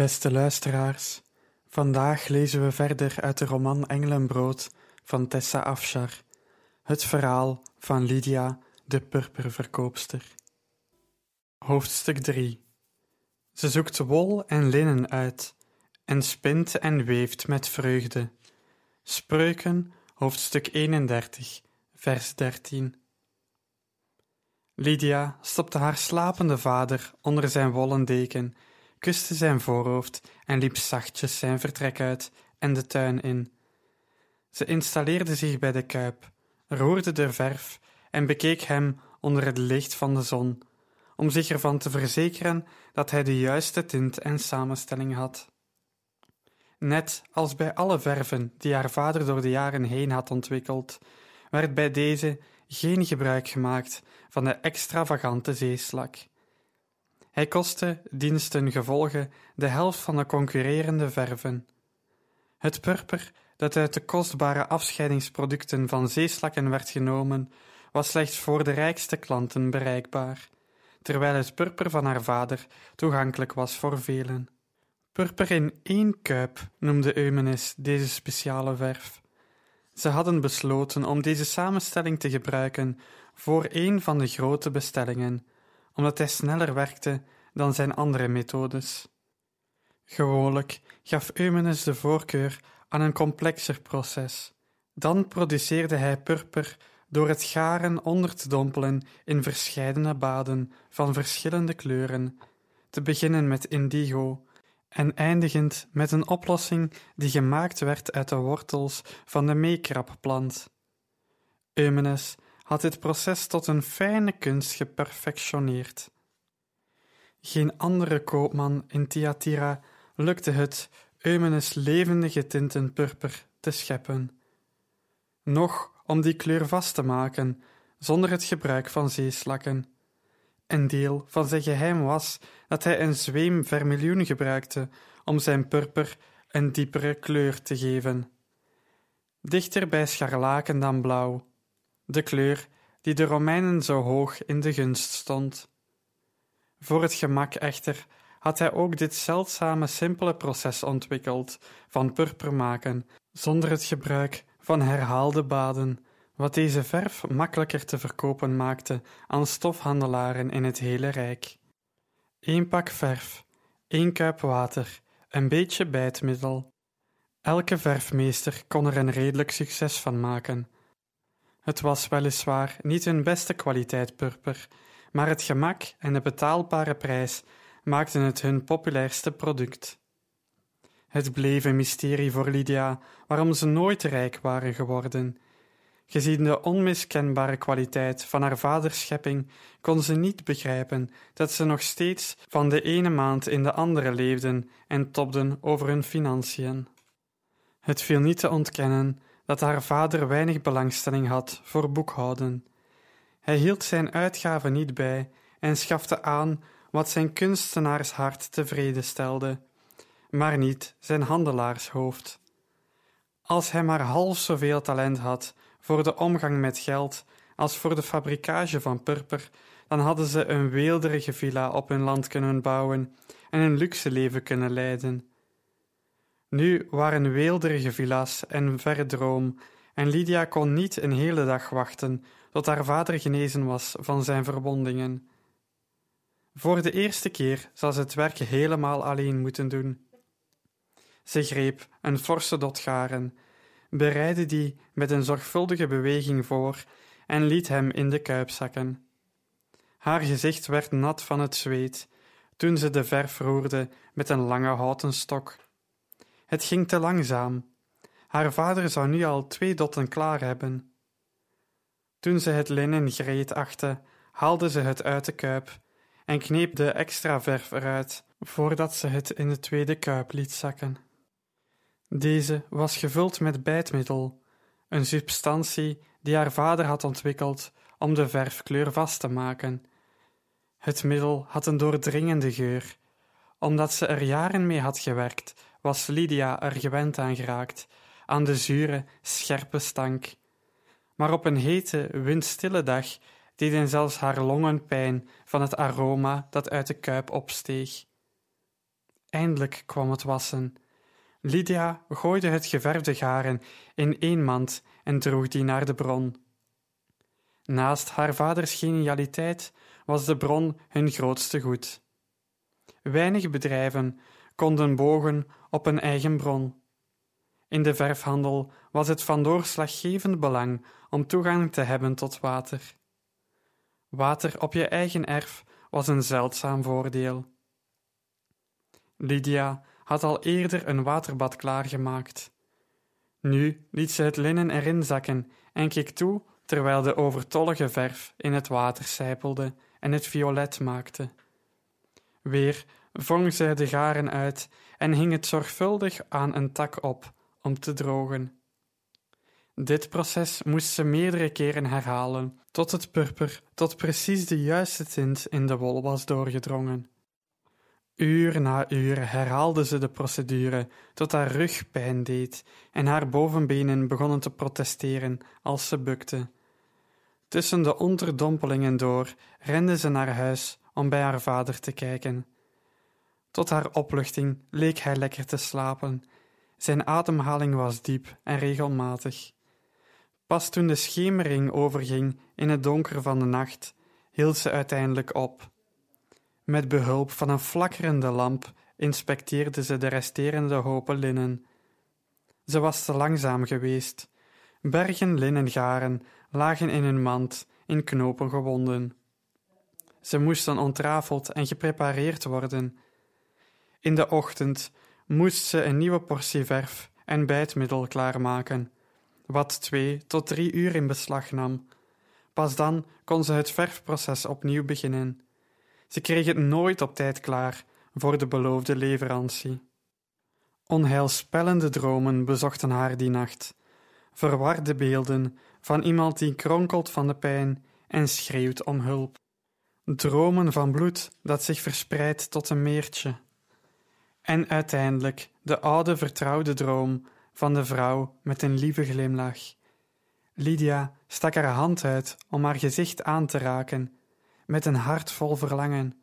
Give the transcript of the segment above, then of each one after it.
Beste luisteraars, vandaag lezen we verder uit de roman Engelenbrood van Tessa Afshar, het verhaal van Lydia, de purperverkoopster. Hoofdstuk 3 Ze zoekt wol en linnen uit en spint en weeft met vreugde. Spreuken, hoofdstuk 31, vers 13. Lydia stopte haar slapende vader onder zijn wollen deken kuste zijn voorhoofd en liep zachtjes zijn vertrek uit en de tuin in. Ze installeerde zich bij de kuip, roerde de verf en bekeek hem onder het licht van de zon, om zich ervan te verzekeren dat hij de juiste tint en samenstelling had. Net als bij alle verven die haar vader door de jaren heen had ontwikkeld, werd bij deze geen gebruik gemaakt van de extravagante zeeslak. Hij kostte, diensten gevolge, de helft van de concurrerende verven. Het purper, dat uit de kostbare afscheidingsproducten van zeeslakken werd genomen, was slechts voor de rijkste klanten bereikbaar, terwijl het purper van haar vader toegankelijk was voor velen. Purper in één kuip noemde Eumenes deze speciale verf. Ze hadden besloten om deze samenstelling te gebruiken voor een van de grote bestellingen, omdat hij sneller werkte dan zijn andere methodes. Gewoonlijk gaf Eumenes de voorkeur aan een complexer proces. Dan produceerde hij purper door het garen onder te dompelen in verscheidene baden van verschillende kleuren, te beginnen met indigo en eindigend met een oplossing die gemaakt werd uit de wortels van de meekrapplant. Eumenes had dit proces tot een fijne kunst geperfectioneerd. Geen andere koopman in Thyatira lukte het Eumenes levendige tinten purper te scheppen. Nog om die kleur vast te maken, zonder het gebruik van zeeslakken. Een deel van zijn geheim was dat hij een zweem vermiljoen gebruikte om zijn purper een diepere kleur te geven. Dichter bij scharlaken dan blauw, de kleur die de Romeinen zo hoog in de gunst stond. Voor het gemak echter had hij ook dit zeldzame simpele proces ontwikkeld van purper maken, zonder het gebruik van herhaalde baden, wat deze verf makkelijker te verkopen maakte aan stofhandelaren in het hele Rijk. Eén pak verf, één kuip water, een beetje bijtmiddel. Elke verfmeester kon er een redelijk succes van maken. Het was weliswaar niet hun beste kwaliteit purper, maar het gemak en de betaalbare prijs maakten het hun populairste product. Het bleef een mysterie voor Lydia waarom ze nooit rijk waren geworden. Gezien de onmiskenbare kwaliteit van haar vaders schepping kon ze niet begrijpen dat ze nog steeds van de ene maand in de andere leefden en topden over hun financiën. Het viel niet te ontkennen dat haar vader weinig belangstelling had voor boekhouden. Hij hield zijn uitgaven niet bij en schafte aan wat zijn kunstenaarshart tevreden stelde, maar niet zijn handelaarshoofd. Als hij maar half zoveel talent had voor de omgang met geld als voor de fabrikage van purper, dan hadden ze een weelderige villa op hun land kunnen bouwen en een luxe leven kunnen leiden. Nu waren weelderige villa's een verre droom, en Lydia kon niet een hele dag wachten tot haar vader genezen was van zijn verwondingen. Voor de eerste keer zal ze het werk helemaal alleen moeten doen. Ze greep een forse dot garen, bereidde die met een zorgvuldige beweging voor en liet hem in de kuip zakken. Haar gezicht werd nat van het zweet toen ze de verf roerde met een lange houten stok. Het ging te langzaam. Haar vader zou nu al twee dotten klaar hebben. Toen ze het linnen gereed achtte, haalde ze het uit de kuip en kneep de extra verf eruit, voordat ze het in de tweede kuip liet zakken. Deze was gevuld met bijtmiddel, een substantie die haar vader had ontwikkeld om de verfkleur vast te maken. Het middel had een doordringende geur. Omdat ze er jaren mee had gewerkt, was Lydia er gewend aan geraakt, aan de zure, scherpe stank. Maar op een hete, windstille dag deden zelfs haar longen pijn van het aroma dat uit de kuip opsteeg. Eindelijk kwam het wassen. Lydia gooide het geverfde garen in één mand en droeg die naar de bron. Naast haar vaders genialiteit was de bron hun grootste goed. Weinig bedrijven konden bogen op een eigen bron. In de verfhandel was het van doorslaggevend belang om toegang te hebben tot water. Water op je eigen erf was een zeldzaam voordeel. Lydia had al eerder een waterbad klaargemaakt. Nu liet ze het linnen erin zakken en keek toe terwijl de overtollige verf in het water sijpelde en het violet maakte. Weer wrong zij de garen uit en hing het zorgvuldig aan een tak op om te drogen. Dit proces moest ze meerdere keren herhalen, tot het purper tot precies de juiste tint in de wol was doorgedrongen. Uur na uur herhaalde ze de procedure tot haar rug pijn deed en haar bovenbenen begonnen te protesteren als ze bukte. Tussen de onderdompelingen door rende ze naar huis om bij haar vader te kijken. Tot haar opluchting leek hij lekker te slapen. Zijn ademhaling was diep en regelmatig. Pas toen de schemering overging in het donker van de nacht, hield ze uiteindelijk op. Met behulp van een flakkerende lamp inspecteerde ze de resterende hopen linnen. Ze was te langzaam geweest. Bergen linnengaren lagen in hun mand, in knopen gewonden. Ze moesten ontrafeld en geprepareerd worden. In de ochtend moest ze een nieuwe portie verf en bijtmiddel klaarmaken, wat twee tot drie uur in beslag nam. Pas dan kon ze het verfproces opnieuw beginnen. Ze kreeg het nooit op tijd klaar voor de beloofde leverantie. Onheilspellende dromen bezochten haar die nacht, verwarde beelden van iemand die kronkelt van de pijn en schreeuwt om hulp. Dromen van bloed dat zich verspreidt tot een meertje. En uiteindelijk de oude vertrouwde droom van de vrouw met een lieve glimlach. Lydia stak haar hand uit om haar gezicht aan te raken, met een hart vol verlangen.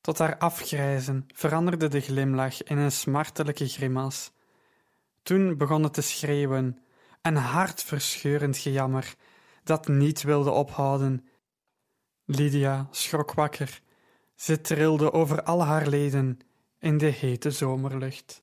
Tot haar afgrijzen veranderde de glimlach in een smartelijke grimas. Toen begon het te schreeuwen, een hartverscheurend gejammer dat niet wilde ophouden. Lydia schrok wakker. Ze trilde over al haar leden in de hete zomerlucht.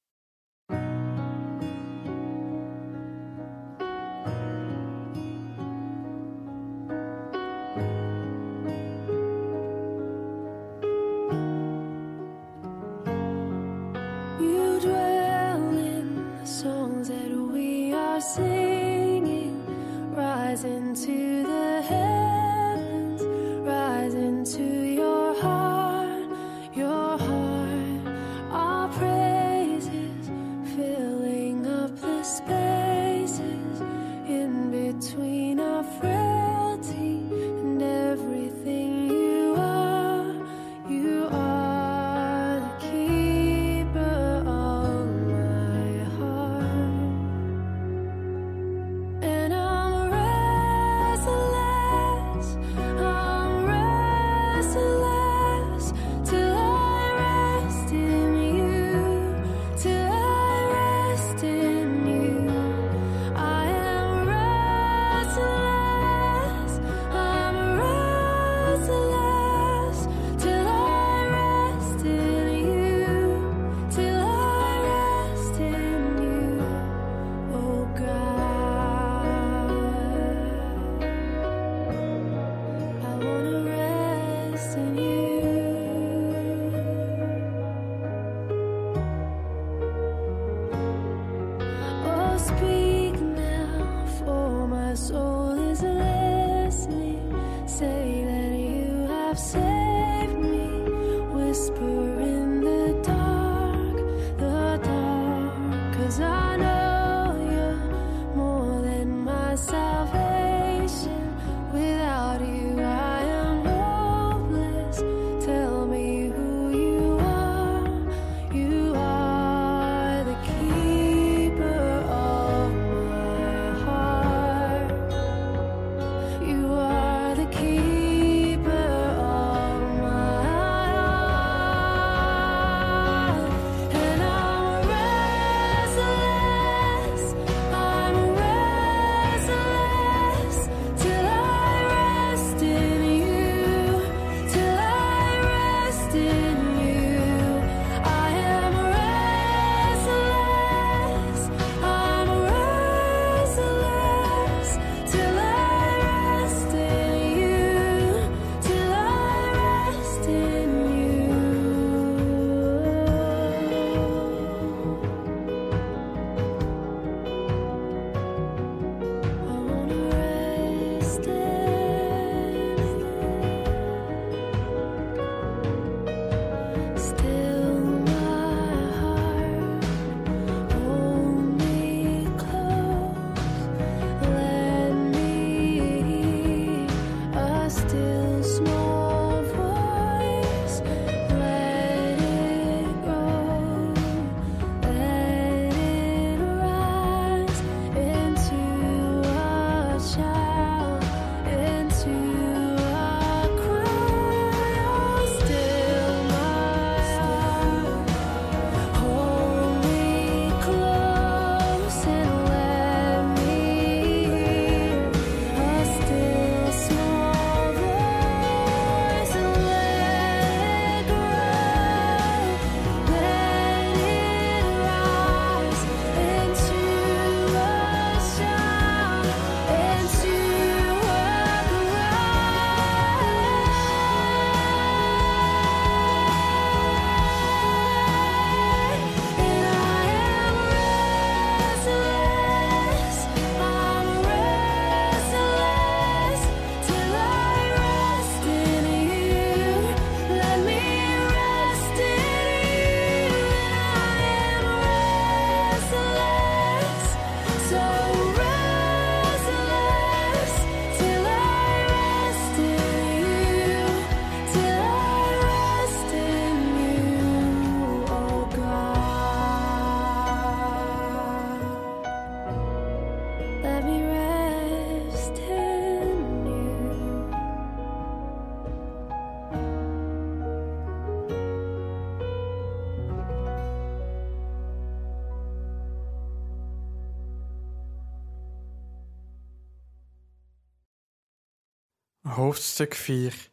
Hoofdstuk 4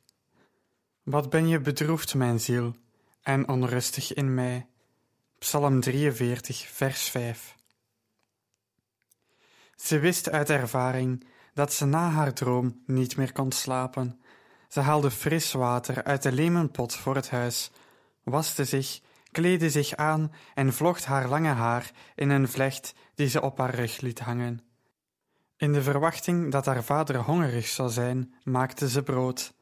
Wat ben je bedroefd, mijn ziel, en onrustig in mij. Psalm 43, vers 5 Ze wist uit ervaring dat ze na haar droom niet meer kon slapen. Ze haalde fris water uit de lemenpot voor het huis, waste zich, kleedde zich aan en vlocht haar lange haar in een vlecht die ze op haar rug liet hangen. In de verwachting dat haar vader hongerig zou zijn, maakte ze brood.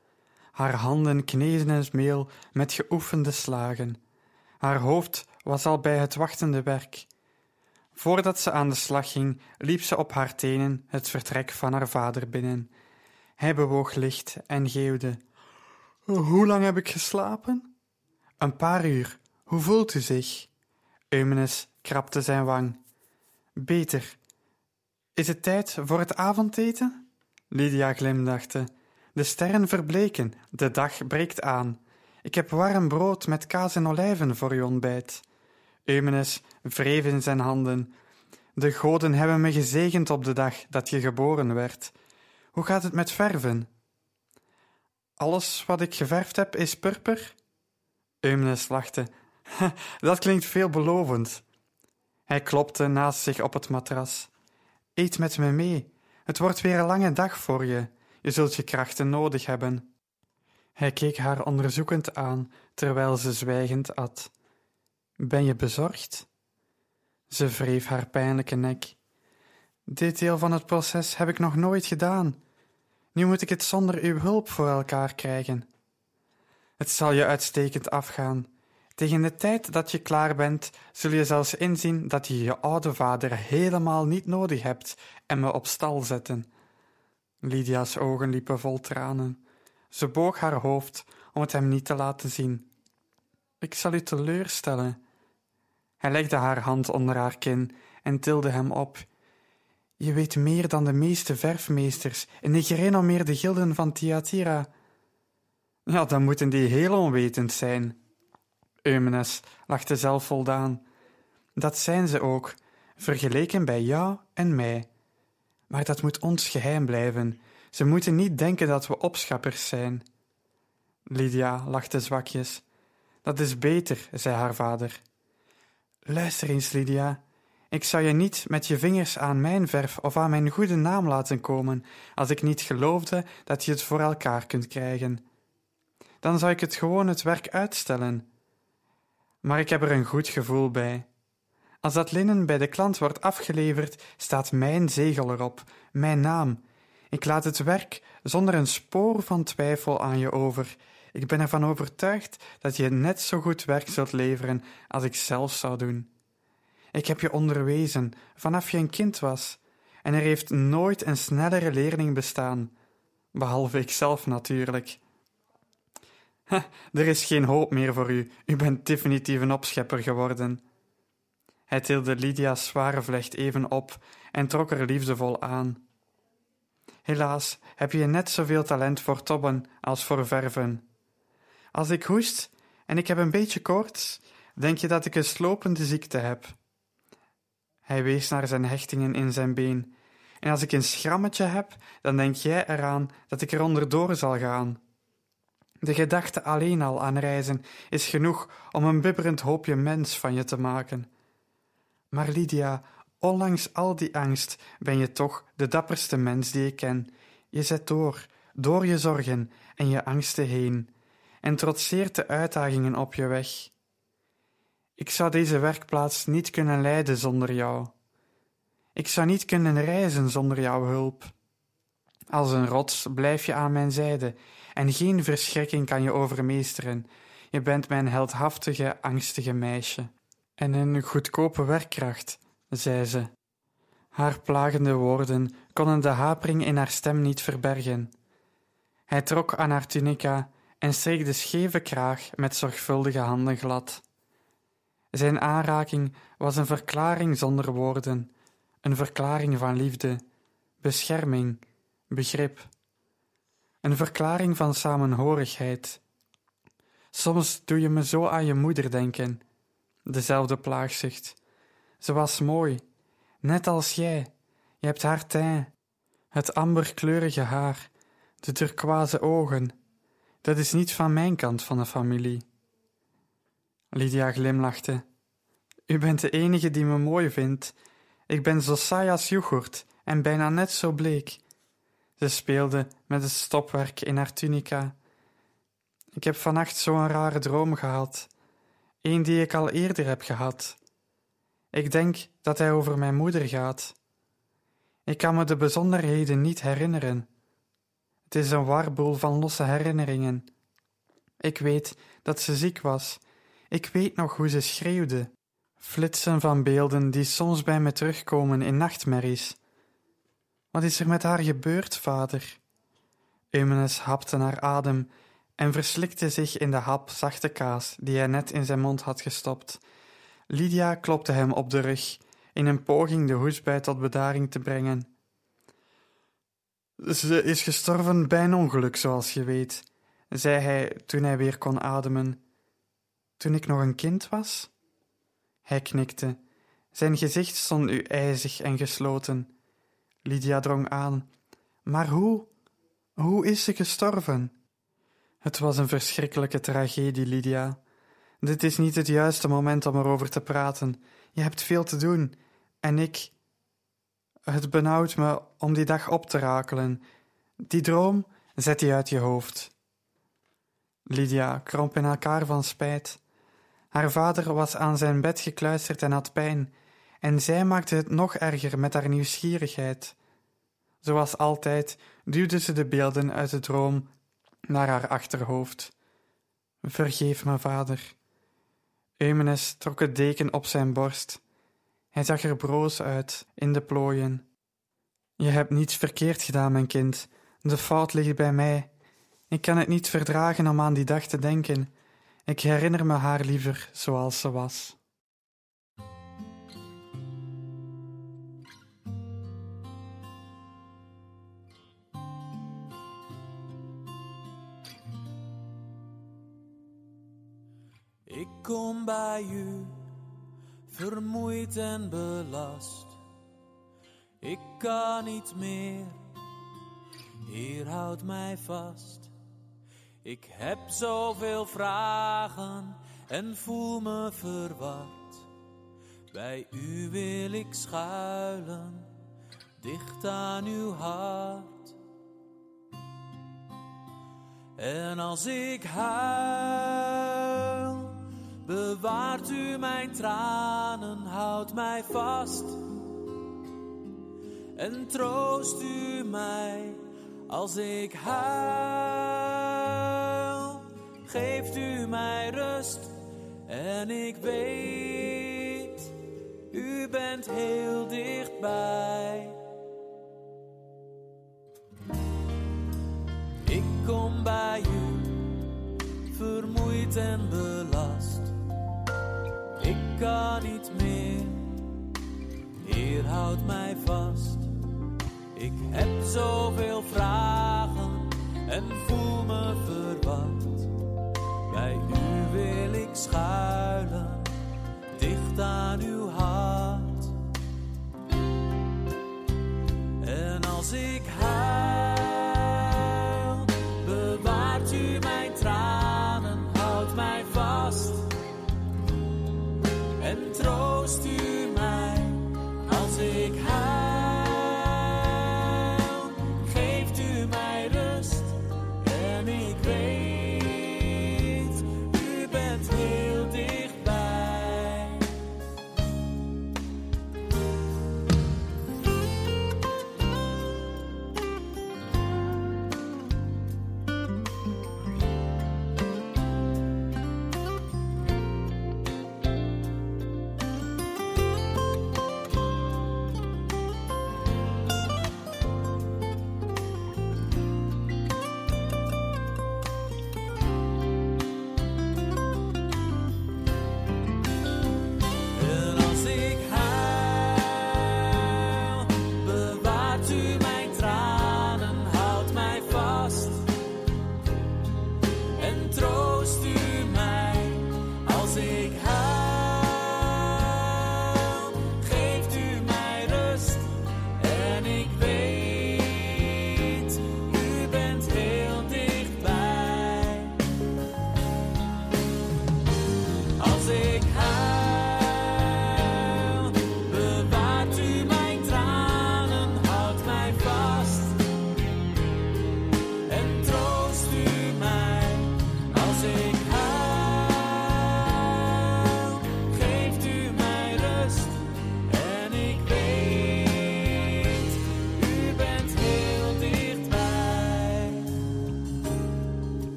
Haar handen kneden het meel met geoefende slagen. Haar hoofd was al bij het wachtende werk. Voordat ze aan de slag ging, liep ze op haar tenen het vertrek van haar vader binnen. Hij bewoog licht en geeuwde: Hoe lang heb ik geslapen? Een paar uur. Hoe voelt u zich? Eumenes krabde zijn wang. Beter. Is het tijd voor het avondeten? Lydia glimlachte. De sterren verbleken, de dag breekt aan. Ik heb warm brood met kaas en olijven voor uw ontbijt. Eumenes wreef in zijn handen. De goden hebben me gezegend op de dag dat je geboren werd. Hoe gaat het met verven? Alles wat ik geverfd heb is purper? Eumenes lachte. Dat klinkt veelbelovend. Hij klopte naast zich op het matras. Eet met me mee. Het wordt weer een lange dag voor je. Je zult je krachten nodig hebben. Hij keek haar onderzoekend aan terwijl ze zwijgend at. Ben je bezorgd? Ze wreef haar pijnlijke nek. Dit deel van het proces heb ik nog nooit gedaan. Nu moet ik het zonder uw hulp voor elkaar krijgen. Het zal je uitstekend afgaan. Tegen de tijd dat je klaar bent, zul je zelfs inzien dat je je oude vader helemaal niet nodig hebt en me op stal zetten. Lydia's ogen liepen vol tranen. Ze boog haar hoofd om het hem niet te laten zien. Ik zal u teleurstellen. Hij legde haar hand onder haar kin en tilde hem op. Je weet meer dan de meeste verfmeesters in de gilden van Thyatira. Ja, dan moeten die heel onwetend zijn. Eumenes lachte zelfvoldaan. Dat zijn ze ook, vergeleken bij jou en mij. Maar dat moet ons geheim blijven. Ze moeten niet denken dat we opschappers zijn. Lydia lachte zwakjes. Dat is beter, zei haar vader. Luister eens, Lydia. Ik zou je niet met je vingers aan mijn verf of aan mijn goede naam laten komen, als ik niet geloofde dat je het voor elkaar kunt krijgen. Dan zou ik het gewoon het werk uitstellen. Maar ik heb er een goed gevoel bij. Als dat linnen bij de klant wordt afgeleverd, staat mijn zegel erop, mijn naam. Ik laat het werk zonder een spoor van twijfel aan je over. Ik ben ervan overtuigd dat je net zo goed werk zult leveren als ik zelf zou doen. Ik heb je onderwezen vanaf je een kind was, en er heeft nooit een snellere leerling bestaan, behalve ikzelf natuurlijk. Er is geen hoop meer voor u, u bent definitief een opschepper geworden. Hij tilde Lydia's zware vlecht even op en trok er liefdevol aan. Helaas heb je net zoveel talent voor tobben als voor verven. Als ik hoest en ik heb een beetje koorts, denk je dat ik een slopende ziekte heb. Hij wees naar zijn hechtingen in zijn been. En als ik een schrammetje heb, dan denk jij eraan dat ik er onderdoor zal gaan. De gedachte alleen al aan reizen is genoeg om een bibberend hoopje mens van je te maken. Maar Lydia, ondanks al die angst ben je toch de dapperste mens die ik ken. Je zet door, door je zorgen en je angsten heen, en trotseert de uitdagingen op je weg. Ik zou deze werkplaats niet kunnen leiden zonder jou. Ik zou niet kunnen reizen zonder jouw hulp. Als een rots blijf je aan mijn zijde, en geen verschrikking kan je overmeesteren. Je bent mijn heldhaftige, angstige meisje. En een goedkope werkkracht, zei ze. Haar plagende woorden konden de hapering in haar stem niet verbergen. Hij trok aan haar tunica en streek de scheve kraag met zorgvuldige handen glad. Zijn aanraking was een verklaring zonder woorden, een verklaring van liefde, bescherming, begrip. Een verklaring van samenhorigheid. Soms doe je me zo aan je moeder denken. Dezelfde plaagzucht. Ze was mooi, net als jij. Je hebt haar teint, het amberkleurige haar, De turquoise ogen, dat is niet van mijn kant van de familie. Lydia glimlachte. U bent de enige die me mooi vindt. Ik ben zo saai als yoghurt en bijna net zo bleek. Ze speelde met het stopwerk in haar tunica. Ik heb vannacht zo'n rare droom gehad. Een die ik al eerder heb gehad. Ik denk dat hij over mijn moeder gaat. Ik kan me de bijzonderheden niet herinneren. Het is een warboel van losse herinneringen. Ik weet dat ze ziek was. Ik weet nog hoe ze schreeuwde. Flitsen van beelden die soms bij me terugkomen in nachtmerries. Wat is er met haar gebeurd, vader? Eumenes hapte naar adem en verslikte zich in de hap zachte kaas die hij net in zijn mond had gestopt. Lydia klopte hem op de rug in een poging de hoesbui tot bedaring te brengen. Ze is gestorven bij een ongeluk, zoals je weet, zei hij toen hij weer kon ademen. Toen ik nog een kind was? Hij knikte. Zijn gezicht stond nu ijzig en gesloten. Lydia drong aan. Maar hoe? Hoe is ze gestorven? Het was een verschrikkelijke tragedie, Lydia. Dit is niet het juiste moment om erover te praten. Je hebt veel te doen. En ik. Het benauwt me om die dag op te rakelen. Die droom, zet die uit je hoofd. Lydia kromp in elkaar van spijt. Haar vader was aan zijn bed gekluisterd en had pijn, en zij maakte het nog erger met haar nieuwsgierigheid. Zoals altijd duwde ze de beelden uit de droom naar haar achterhoofd. Vergeef me, vader. Eumenes trok het deken op zijn borst. Hij zag er broos uit in de plooien. Je hebt niets verkeerd gedaan, mijn kind. De fout ligt bij mij. Ik kan het niet verdragen om aan die dag te denken. Ik herinner me haar liever zoals ze was. Ik kom bij u, vermoeid en belast. Ik kan niet meer, hier houdt mij vast. Ik heb zoveel vragen en voel me verward. Bij u wil ik schuilen, dicht aan uw hart. En als ik huil, bewaart u mijn tranen, houdt mij vast. En troost u mij als ik huil. Geeft u mij rust en ik weet, u bent heel dichtbij. Ik kom bij u, vermoeid en. Kan niet meer, Heer houd mij vast. Ik heb zoveel vragen en voel me verward. Bij u wil ik schuilen, dicht aan uw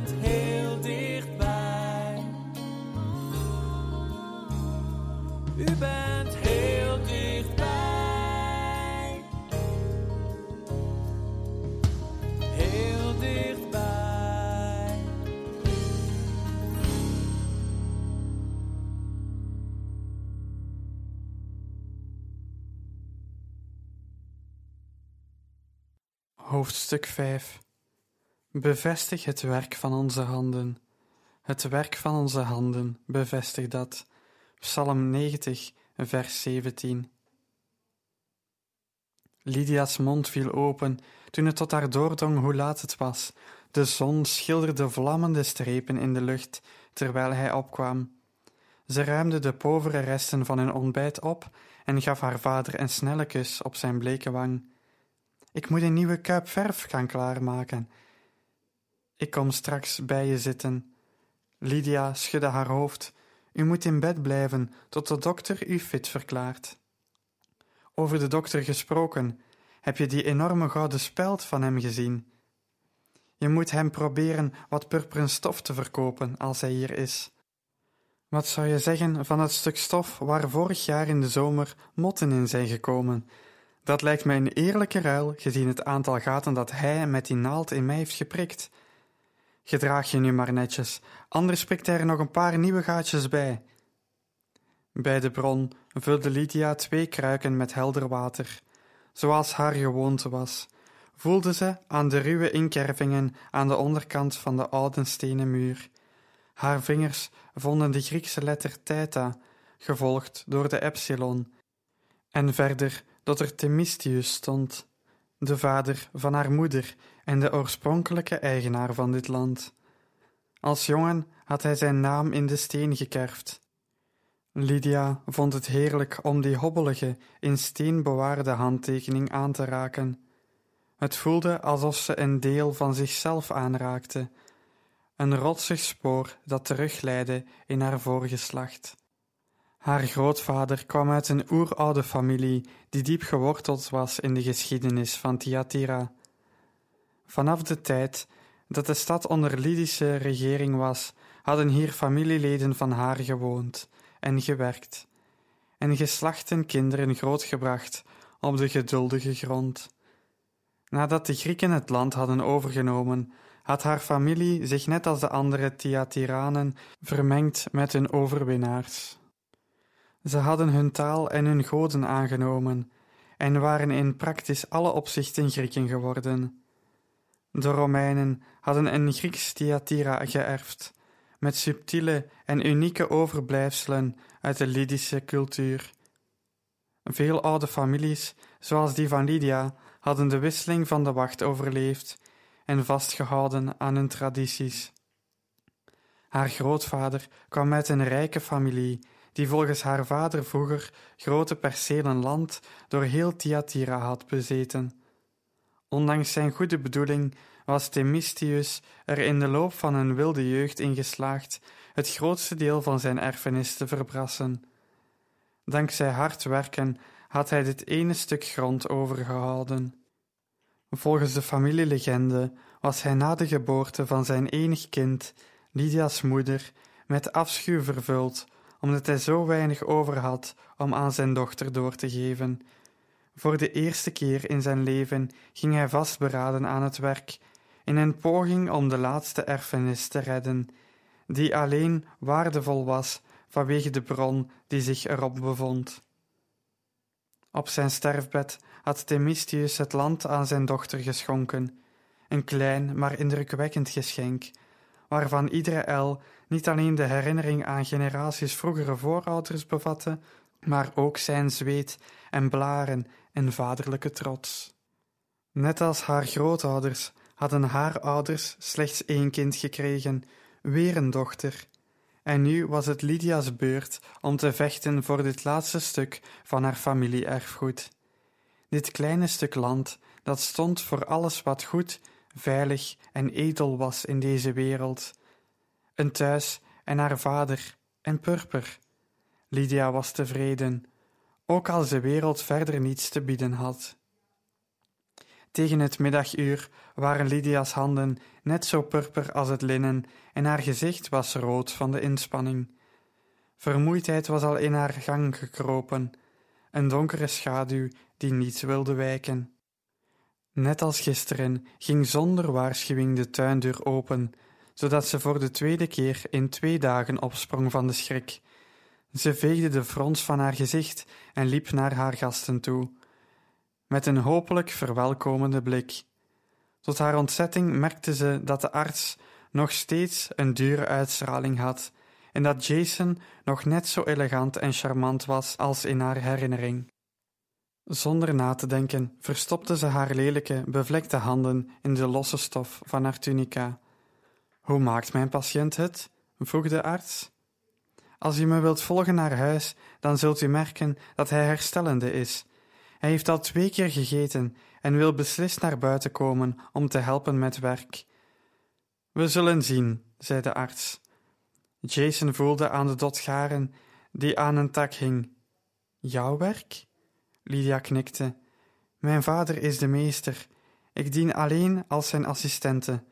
bent heel dichtbij. U bent heel dichtbij. Heel dichtbij. Hoofdstuk 5 Bevestig het werk van onze handen. Het werk van onze handen, bevestig dat. Psalm 90, vers 17. Lydia's mond viel open toen het tot haar doordrong hoe laat het was. De zon schilderde vlammende strepen in de lucht terwijl hij opkwam. Ze ruimde de povere resten van hun ontbijt op en gaf haar vader een snelle kus op zijn bleke wang. Ik moet een nieuwe kuip verf gaan klaarmaken. Ik kom straks bij je zitten. Lydia schudde haar hoofd. U moet in bed blijven tot de dokter u fit verklaart. Over de dokter gesproken, heb je die enorme gouden speld van hem gezien? Je moet hem proberen wat purperen stof te verkopen als hij hier is. Wat zou je zeggen van het stuk stof waar vorig jaar in de zomer motten in zijn gekomen? Dat lijkt mij een eerlijke ruil, gezien het aantal gaten dat hij met die naald in mij heeft geprikt. Gedraag je nu maar netjes, anders prikt hij er nog een paar nieuwe gaatjes bij. Bij de bron vulde Lydia twee kruiken met helder water. Zoals haar gewoonte was, voelde ze aan de ruwe inkervingen aan de onderkant van de oude stenen muur. Haar vingers vonden de Griekse letter theta, gevolgd door de epsilon, en verder dat er Themistius stond, de vader van haar moeder en de oorspronkelijke eigenaar van dit land. Als jongen had hij zijn naam in de steen gekerfd. Lydia vond het heerlijk om die hobbelige, in steen bewaarde handtekening aan te raken. Het voelde alsof ze een deel van zichzelf aanraakte, een rotsig spoor dat terugleidde in haar voorgeslacht. Haar grootvader kwam uit een oeroude familie die diep geworteld was in de geschiedenis van Thyatira. Vanaf de tijd dat de stad onder Lydische regering was, hadden hier familieleden van haar gewoond en gewerkt, en geslachten kinderen grootgebracht op de geduldige grond. Nadat de Grieken het land hadden overgenomen, had haar familie zich net als de andere Thyatiranen vermengd met hun overwinnaars. Ze hadden hun taal en hun goden aangenomen en waren in praktisch alle opzichten Grieken geworden. De Romeinen hadden een Grieks Thyatira geërfd, met subtiele en unieke overblijfselen uit de Lydische cultuur. Veel oude families, zoals die van Lydia, hadden de wisseling van de wacht overleefd en vastgehouden aan hun tradities. Haar grootvader kwam uit een rijke familie die volgens haar vader vroeger grote percelen land door heel Thyatira had bezeten. Ondanks zijn goede bedoeling was Themistius er in de loop van een wilde jeugd in geslaagd het grootste deel van zijn erfenis te verbrassen. Dankzij hard werken had hij dit ene stuk grond overgehouden. Volgens de familielegende was hij na de geboorte van zijn enig kind, Lydia's moeder, met afschuw vervuld omdat hij zo weinig over had om aan zijn dochter door te geven. Voor de eerste keer in zijn leven ging hij vastberaden aan het werk, in een poging om de laatste erfenis te redden, die alleen waardevol was vanwege de bron die zich erop bevond. Op zijn sterfbed had Themistius het land aan zijn dochter geschonken, een klein maar indrukwekkend geschenk, waarvan iedere el niet alleen de herinnering aan generaties vroegere voorouders bevatte, maar ook zijn zweet en blaren en vaderlijke trots. Net als haar grootouders hadden haar ouders slechts één kind gekregen, weer een dochter. En nu was het Lydia's beurt om te vechten voor dit laatste stuk van haar familie-erfgoed. Dit kleine stuk land, dat stond voor alles wat goed, veilig en edel was in deze wereld, een thuis en haar vader en purper. Lydia was tevreden, ook als de wereld verder niets te bieden had. Tegen het middaguur waren Lydia's handen net zo purper als het linnen en haar gezicht was rood van de inspanning. Vermoeidheid was al in haar gang gekropen, een donkere schaduw die niet wilde wijken. Net als gisteren ging zonder waarschuwing de tuindeur open, zodat ze voor de tweede keer in twee dagen opsprong van de schrik. Ze veegde de frons van haar gezicht en liep naar haar gasten toe, met een hopelijk verwelkomende blik. Tot haar ontzetting merkte ze dat de arts nog steeds een dure uitstraling had en dat Jason nog net zo elegant en charmant was als in haar herinnering. Zonder na te denken verstopte ze haar lelijke, bevlekte handen in de losse stof van haar tunica. Hoe maakt mijn patiënt het? vroeg de arts. Als u me wilt volgen naar huis, dan zult u merken dat hij herstellende is. Hij heeft al twee keer gegeten en wil beslist naar buiten komen om te helpen met werk. We zullen zien, zei de arts. Jason voelde aan de dot garen die aan een tak hing. Jouw werk? Lydia knikte. Mijn vader is de meester. Ik dien alleen als zijn assistente.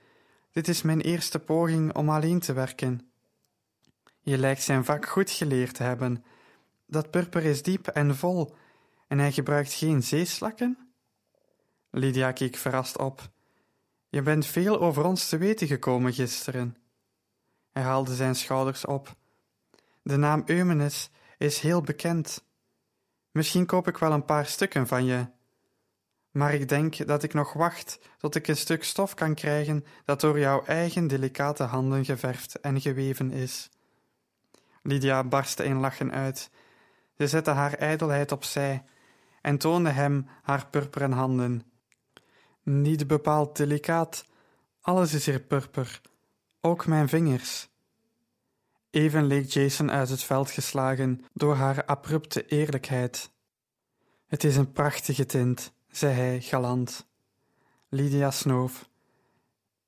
Dit is mijn eerste poging om alleen te werken. Je lijkt zijn vak goed geleerd te hebben. Dat purper is diep en vol, en hij gebruikt geen zeeslakken? Lydia keek verrast op. Je bent veel over ons te weten gekomen gisteren. Hij haalde zijn schouders op. De naam Eumenes is heel bekend. Misschien koop ik wel een paar stukken van je. Maar ik denk dat ik nog wacht tot ik een stuk stof kan krijgen dat door jouw eigen delicate handen geverfd en geweven is. Lydia barstte in lachen uit. Ze zette haar ijdelheid opzij en toonde hem haar purperen handen. Niet bepaald delicaat, alles is hier purper, ook mijn vingers. Even leek Jason uit het veld geslagen door haar abrupte eerlijkheid. Het is een prachtige tint, zei hij galant. Lydia snoof.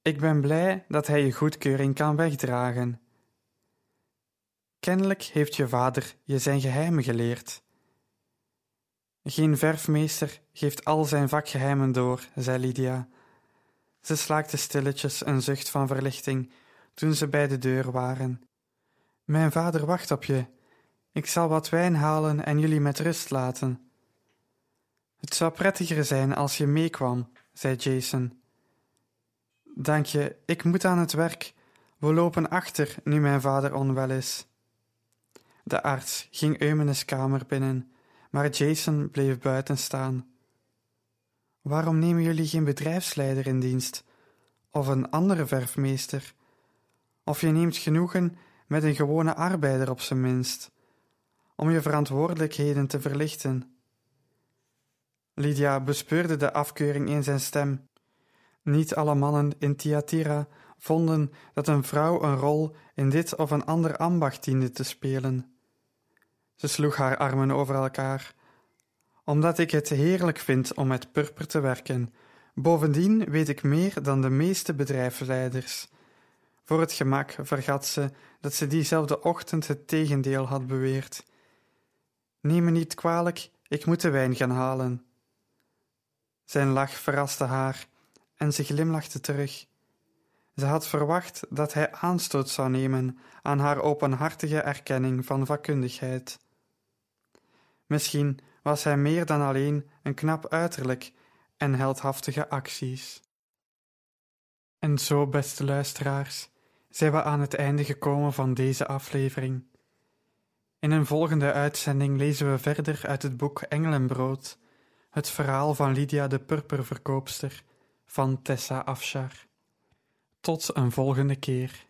Ik ben blij dat hij je goedkeuring kan wegdragen. Kennelijk heeft je vader je zijn geheimen geleerd. Geen verfmeester geeft al zijn vakgeheimen door, zei Lydia. Ze slaakte stilletjes een zucht van verlichting toen ze bij de deur waren. Mijn vader wacht op je. Ik zal wat wijn halen en jullie met rust laten. Het zou prettiger zijn als je meekwam, zei Jason. Dank je, ik moet aan het werk. We lopen achter nu mijn vader onwel is. De arts ging Eumenes kamer binnen, maar Jason bleef buiten staan. Waarom nemen jullie geen bedrijfsleider in dienst? Of een andere verfmeester? Of je neemt genoegen met een gewone arbeider op zijn minst, om je verantwoordelijkheden te verlichten? Lydia bespeurde de afkeuring in zijn stem. Niet alle mannen in Thyatira vonden dat een vrouw een rol in dit of een ander ambacht diende te spelen. Ze sloeg haar armen over elkaar. Omdat ik het heerlijk vind om met purper te werken. Bovendien weet ik meer dan de meeste bedrijfsleiders. Voor het gemak vergat ze dat ze diezelfde ochtend het tegendeel had beweerd. Neem me niet kwalijk, ik moet de wijn gaan halen. Zijn lach verraste haar en ze glimlachte terug. Ze had verwacht dat hij aanstoot zou nemen aan haar openhartige erkenning van vakkundigheid. Misschien was hij meer dan alleen een knap uiterlijk en heldhaftige acties. En zo, beste luisteraars, zijn we aan het einde gekomen van deze aflevering. In een volgende uitzending lezen we verder uit het boek Engelenbrood, het verhaal van Lydia de purperverkoopster van Tessa Afshar. Tot een volgende keer.